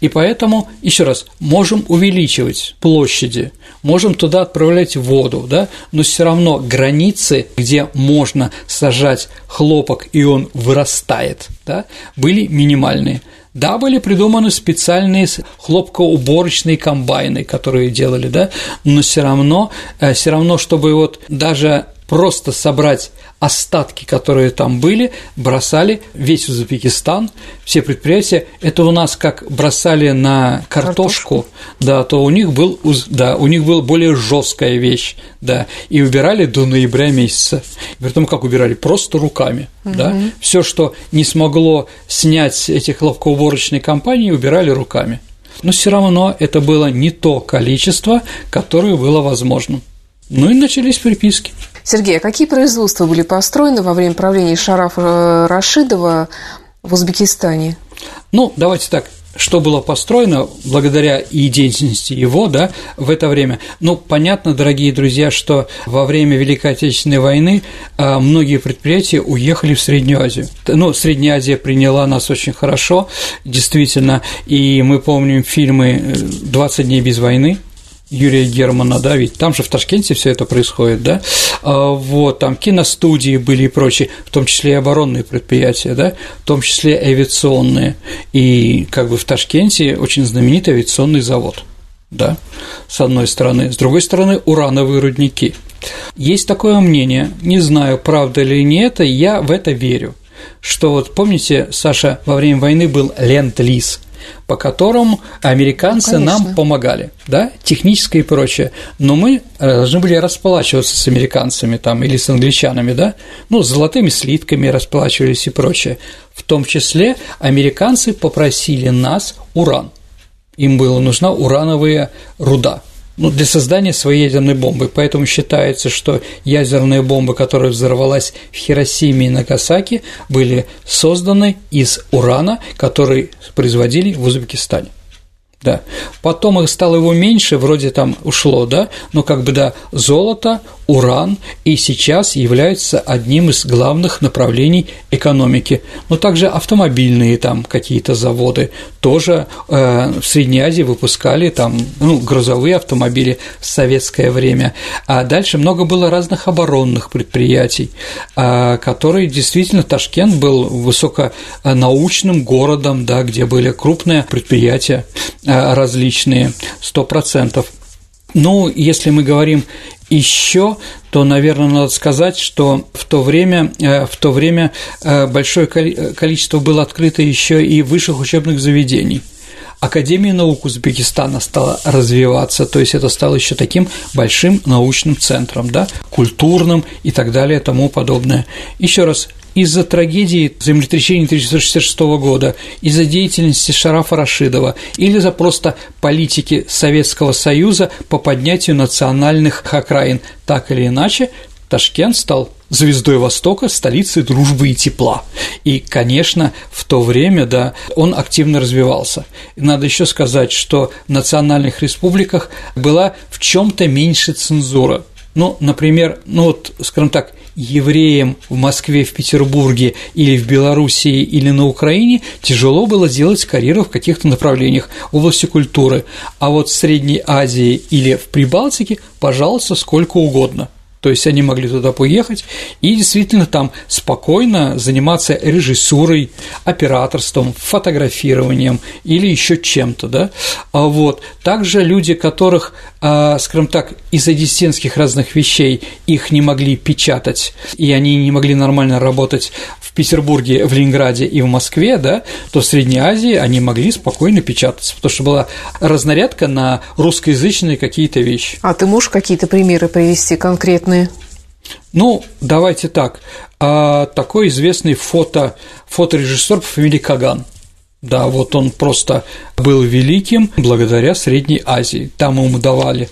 И поэтому, еще раз, можем увеличивать площади, можем туда отправлять воду, да, но все равно границы, где можно сажать хлопок и он вырастает, да, были минимальные. Да, были придуманы специальные хлопкоуборочные комбайны, которые делали, да, но все равно, э, все равно, чтобы вот даже просто собрать остатки, которые там были, бросали весь Узбекистан, все предприятия. Это у нас как бросали на картошку, картошку. да, то у них был, да, у них была более жесткая вещь, да, и убирали до ноября месяца. При том, как убирали, просто руками, угу. да. Все, что не смогло снять эти хлопкоуборочные компании, убирали руками. Но все равно это было не то количество, которое было возможным. Ну и начались приписки. Сергей, а какие производства были построены во время правления Шарафа э, Рашидова в Узбекистане? Ну, давайте так, что было построено благодаря и деятельности его, да, в это время. Ну, понятно, дорогие друзья, что во время Великой Отечественной войны а, многие предприятия уехали в Среднюю Азию. Ну, Средняя Азия приняла нас очень хорошо, действительно, и мы помним фильмы «20 дней без войны», Юрия Германа, да, ведь там же в Ташкенте все это происходит, да, а, вот, там киностудии были и прочие, в том числе и оборонные предприятия, да, в том числе авиационные, и как бы в Ташкенте очень знаменитый авиационный завод, да, с одной стороны, с другой стороны, урановые рудники. Есть такое мнение, не знаю, правда ли не это, я в это верю, что вот помните, Саша, во время войны был ленд-лиз, по которым американцы ну, нам помогали, да, техническое и прочее, но мы э, должны были расплачиваться с американцами там или с англичанами, да, ну, с золотыми слитками расплачивались и прочее. В том числе американцы попросили нас уран, им была нужна урановая руда – ну, для создания своей ядерной бомбы. Поэтому считается, что ядерные бомбы, которая взорвалась в Хиросиме и Нагасаки, были созданы из урана, который производили в Узбекистане да. Потом их стало его меньше, вроде там ушло, да, но как бы, да, золото, уран и сейчас являются одним из главных направлений экономики. Но также автомобильные там какие-то заводы тоже э, в Средней Азии выпускали там, ну, грузовые автомобили в советское время. А дальше много было разных оборонных предприятий, э, которые действительно Ташкент был высоконаучным городом, да, где были крупные предприятия Э, различные, сто процентов. Ну, если мы говорим еще, то, наверное, надо сказать, что в то время, э, в то время э, большое количество было открыто еще и высших учебных заведений. Академия наук Узбекистана стала развиваться, то есть это стало еще таким большим научным центром, да, культурным и так далее, тому подобное. Еще раз, из-за трагедии землетрясения 1966 года, из-за деятельности Шарафа Рашидова или за просто политики Советского Союза по поднятию национальных окраин. Так или иначе, Ташкент стал звездой Востока, столицей дружбы и тепла. И, конечно, в то время, да, он активно развивался. И надо еще сказать, что в национальных республиках была в чем-то меньше цензура. Ну, например, ну вот, скажем так, евреям в Москве, в Петербурге или в Белоруссии или на Украине тяжело было делать карьеру в каких-то направлениях области культуры, а вот в Средней Азии или в Прибалтике, пожалуйста, сколько угодно. То есть они могли туда поехать и действительно там спокойно заниматься режиссурой, операторством, фотографированием или еще чем-то, да. А вот также люди, которых, а, скажем так, из-за диссидентских разных вещей их не могли печатать, и они не могли нормально работать в Петербурге, в Ленинграде и в Москве, да, то в Средней Азии они могли спокойно печататься, потому что была разнарядка на русскоязычные какие-то вещи. А ты можешь какие-то примеры привести конкретные? Известные? Ну, давайте так. А, такой известный фото, фоторежиссер по фамилии Каган. Да, вот он просто был великим благодаря Средней Азии. Там ему давали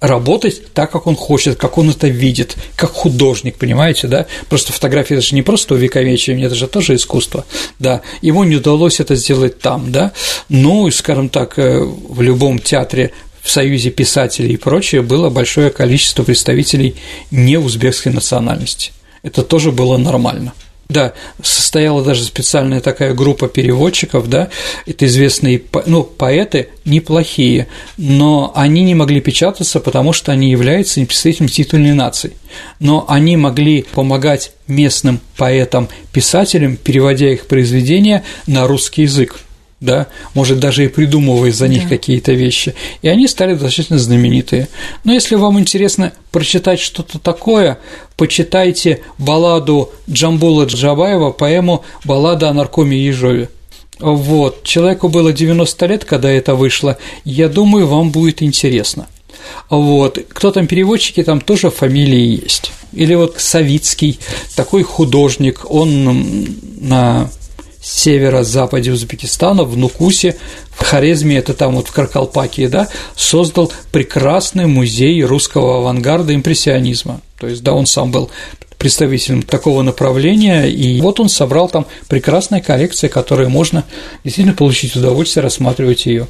работать так, как он хочет, как он это видит, как художник, понимаете, да? Просто фотография – это же не просто увековечивание, это же тоже искусство, да. Ему не удалось это сделать там, да. Ну, скажем так, э, в любом театре в Союзе писателей и прочее было большое количество представителей неузбекской национальности. Это тоже было нормально. Да, состояла даже специальная такая группа переводчиков, да, это известные, ну, поэты неплохие, но они не могли печататься, потому что они являются представителями титульной нации. Но они могли помогать местным поэтам, писателям, переводя их произведения на русский язык да, может, даже и придумывая за них да. какие-то вещи, и они стали достаточно знаменитые. Но если вам интересно прочитать что-то такое, почитайте балладу Джамбула Джабаева, поэму «Баллада о наркоме Ежове». Вот, человеку было 90 лет, когда это вышло, я думаю, вам будет интересно. Вот, кто там переводчики, там тоже фамилии есть. Или вот Савицкий, такой художник, он на северо-западе Узбекистана, в Нукусе, в Хорезме, это там вот в Каркалпакии, да, создал прекрасный музей русского авангарда импрессионизма. То есть, да, он сам был представителем такого направления, и вот он собрал там прекрасная коллекция, которой можно действительно получить удовольствие рассматривать ее.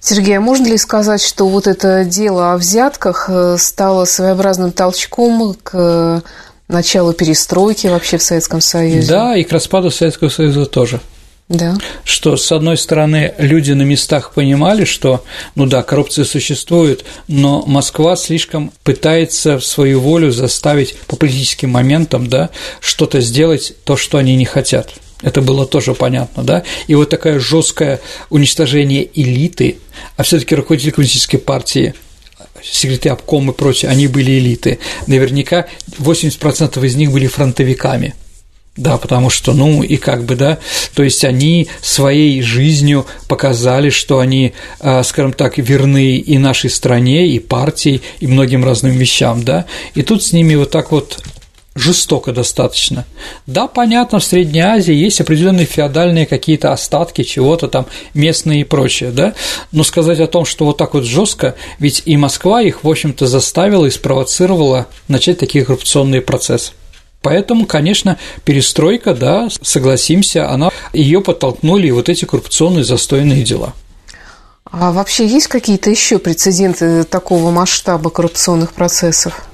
Сергей, а можно ли сказать, что вот это дело о взятках э, стало своеобразным толчком к началу перестройки вообще в Советском Союзе. Да, и к распаду Советского Союза тоже. Да. Что, с одной стороны, люди на местах понимали, что, ну да, коррупция существует, но Москва слишком пытается в свою волю заставить по политическим моментам, да, что-то сделать, то, что они не хотят. Это было тоже понятно, да? И вот такое жесткое уничтожение элиты, а все таки руководитель коммунистической партии секретарь обком и прочее, они были элиты. Наверняка 80% из них были фронтовиками. Да, потому что, ну, и как бы, да, то есть они своей жизнью показали, что они, а, скажем так, верны и нашей стране, и партии, и многим разным вещам, да, и тут с ними вот так вот жестоко достаточно. Да, понятно, в Средней Азии есть определенные феодальные какие-то остатки чего-то там местные и прочее, да, но сказать о том, что вот так вот жестко, ведь и Москва их, в общем-то, заставила и спровоцировала начать такие коррупционные процессы. Поэтому, конечно, перестройка, да, согласимся, она ее подтолкнули вот эти коррупционные застойные дела. А вообще есть какие-то еще прецеденты такого масштаба коррупционных процессов?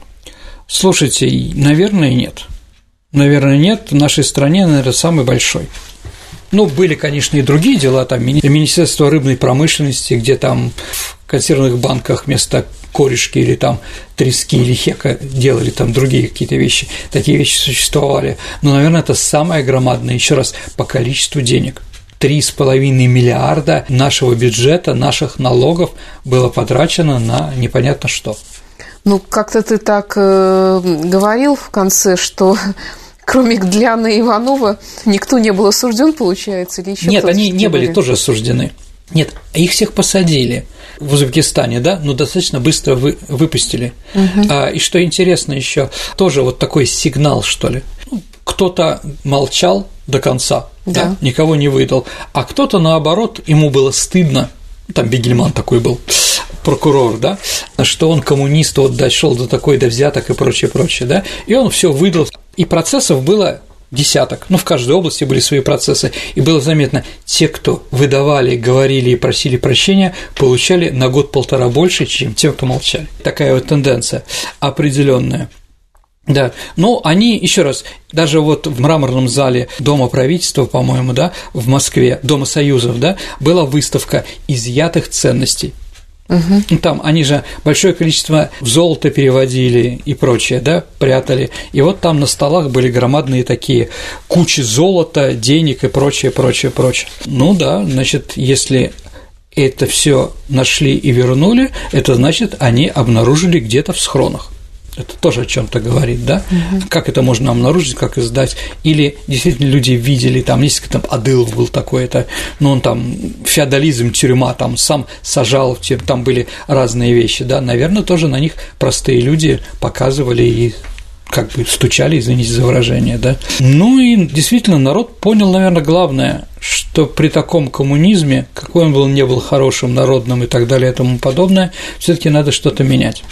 Слушайте, наверное, нет. Наверное, нет. В нашей стране, наверное, самый большой. Ну, были, конечно, и другие дела, там Министерство рыбной промышленности, где там в консервных банках вместо корешки или там трески или хека делали там другие какие-то вещи. Такие вещи существовали. Но, наверное, это самое громадное, еще раз, по количеству денег. Три с половиной миллиарда нашего бюджета, наших налогов было потрачено на непонятно что. Ну, как-то ты так э, говорил в конце, что (laughs) кроме Гдляна и Иванова никто не был осужден, получается, или еще Нет, они не были тоже осуждены. Нет, их всех посадили в Узбекистане, да, но достаточно быстро вы, выпустили. Угу. А, и что интересно еще, тоже вот такой сигнал, что ли. Ну, кто-то молчал до конца, Да. да, никого не выдал, а кто-то наоборот, ему было стыдно, там Бегельман такой был, прокурор, да, что он коммунист, вот дошел до такой, до взяток и прочее, прочее, да, и он все выдал, и процессов было десяток, ну, в каждой области были свои процессы, и было заметно, те, кто выдавали, говорили и просили прощения, получали на год-полтора больше, чем те, кто молчали. Такая вот тенденция определенная. Да, но они, еще раз, даже вот в мраморном зале Дома правительства, по-моему, да, в Москве, Дома Союзов, да, была выставка изъятых ценностей. Ну, Там они же большое количество в золото переводили и прочее, да, прятали. И вот там на столах были громадные такие кучи золота, денег и прочее, прочее, прочее. Ну да, значит, если это все нашли и вернули, это значит, они обнаружили где-то в схронах. Это тоже о чем-то говорит, да? Как это можно обнаружить, как издать? Или действительно люди видели, там, есть там Адылов был такой, это, ну, он там феодализм, тюрьма, там сам сажал, там были разные вещи, да? Наверное, тоже на них простые люди показывали и как бы стучали, извините за выражение, да. Ну и действительно народ понял, наверное, главное, что при таком коммунизме, какой он был, не был хорошим, народным и так далее и тому подобное, все таки надо что-то менять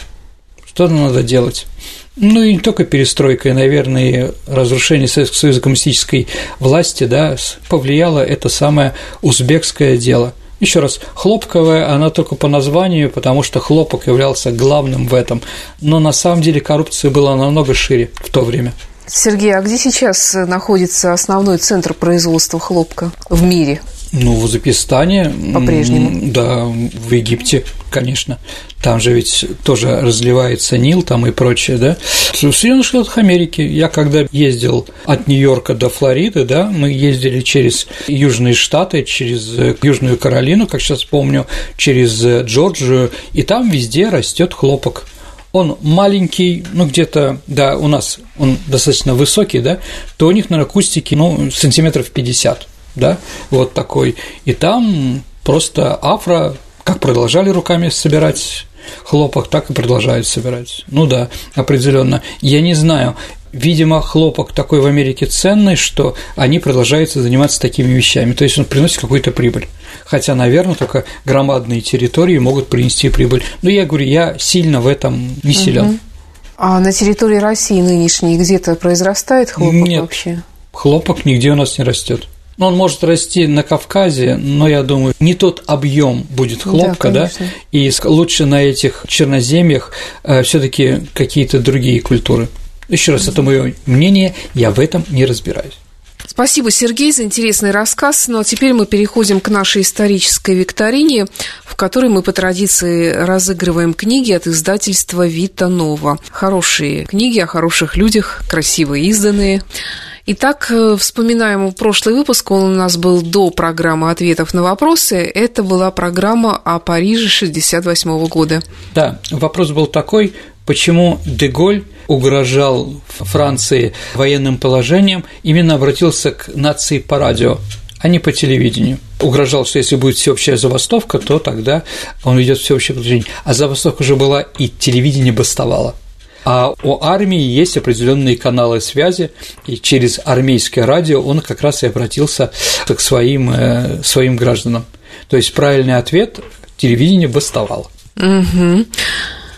что-то надо делать. Ну и не только перестройка, наверное, и разрушение Советского Союза коммунистической власти, да, повлияло это самое узбекское дело. Еще раз, хлопковая, она только по названию, потому что хлопок являлся главным в этом, но на самом деле коррупция была намного шире в то время. Сергей, а где сейчас находится основной центр производства хлопка в мире? Ну, в Узбекистане. По-прежнему. Да, в Египте, конечно. Там же ведь тоже разливается Нил там и прочее, да. В Соединенных Штатах Америки я когда ездил от Нью-Йорка до Флориды, да, мы ездили через Южные Штаты, через э, Южную Каролину, как сейчас помню, через э, Джорджию, и там везде растет хлопок. Он маленький, ну где-то, да, у нас он достаточно высокий, да, то у них, наверное, кустики, ну, сантиметров 50, да, вот такой. И там просто афро, как продолжали руками собирать хлопок, так и продолжают собирать. Ну да, определенно. Я не знаю, видимо, хлопок такой в Америке ценный, что они продолжают заниматься такими вещами, то есть он приносит какую-то прибыль. Хотя, наверное, только громадные территории могут принести прибыль. Но я говорю, я сильно в этом не силен. А на территории России нынешней где-то произрастает хлопок Нет. вообще? Хлопок нигде у нас не растет. Ну, он может расти на Кавказе, но я думаю, не тот объем будет хлопка, да, конечно. и лучше на этих черноземьях все-таки какие-то другие культуры. Еще раз, это мое мнение, я в этом не разбираюсь. Спасибо, Сергей, за интересный рассказ. Ну а теперь мы переходим к нашей исторической викторине, в которой мы по традиции разыгрываем книги от издательства Вита Нова. Хорошие книги о хороших людях, красиво изданные. Итак, э, вспоминаем прошлый выпуск, он у нас был до программы ответов на вопросы. Это была программа о Париже 68 года. Да, вопрос был такой, почему Деголь угрожал Франции военным положением, именно обратился к нации по радио, а не по телевидению. Угрожал, что если будет всеобщая забастовка, то тогда он ведет всеобщее положение. А забастовка уже была, и телевидение бастовало. А у армии есть определенные каналы связи, и через армейское радио он как раз и обратился к своим, э, своим гражданам. То есть правильный ответ – телевидение бастовало. Мгм.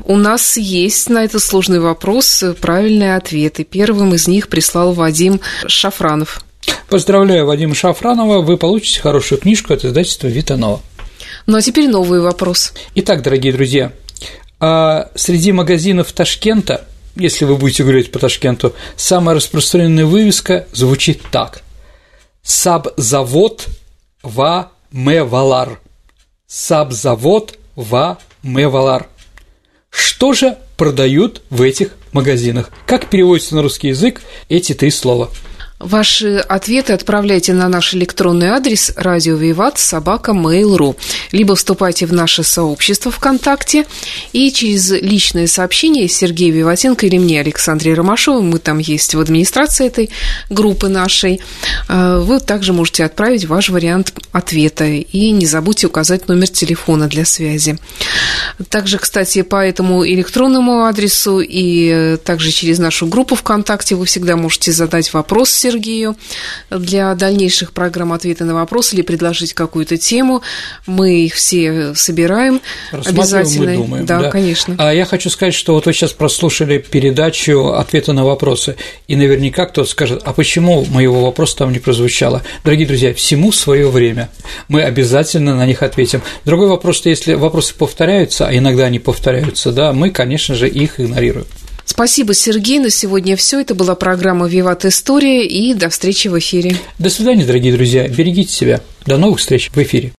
У нас есть на этот сложный вопрос правильные ответы. Первым из них прислал Вадим Шафранов. Поздравляю Вадима Шафранова, вы получите хорошую книжку от издательства Витанова. Ну а теперь новый вопрос. Итак, дорогие друзья, а среди магазинов Ташкента, если вы будете гулять по Ташкенту, самая распространенная вывеска звучит так. Сабзавод Ва Мевалар. Сабзавод Ва Мевалар. Что же продают в этих магазинах? Как переводятся на русский язык эти три слова? Ваши ответы отправляйте на наш электронный адрес радио Виват собака mail.ru либо вступайте в наше сообщество ВКонтакте. И через личное сообщение Сергея Виватенко или мне, Александре Ромашовой, мы там есть в администрации этой группы нашей, э, вы также можете отправить ваш вариант ответа. И не забудьте указать номер телефона для связи. Также, кстати, по этому электронному адресу и э, также через нашу группу ВКонтакте вы всегда можете задать вопрос Сергею для дальнейших программ ответы на вопросы или предложить какую-то тему. Мы их все собираем обязательно. Мы думаем, да, да, конечно. А я хочу сказать, что вот вы сейчас прослушали передачу ответы на вопросы, и наверняка кто-то скажет, а почему моего вопроса там не прозвучало? Дорогие друзья, всему свое время. Мы обязательно на них ответим. Другой вопрос, что если вопросы повторяются, а иногда они повторяются, да, мы, конечно же, их игнорируем. Спасибо, Сергей. На сегодня все. Это была программа «Виват История» и до встречи в эфире. До свидания, дорогие друзья. Берегите себя. До новых встреч в эфире.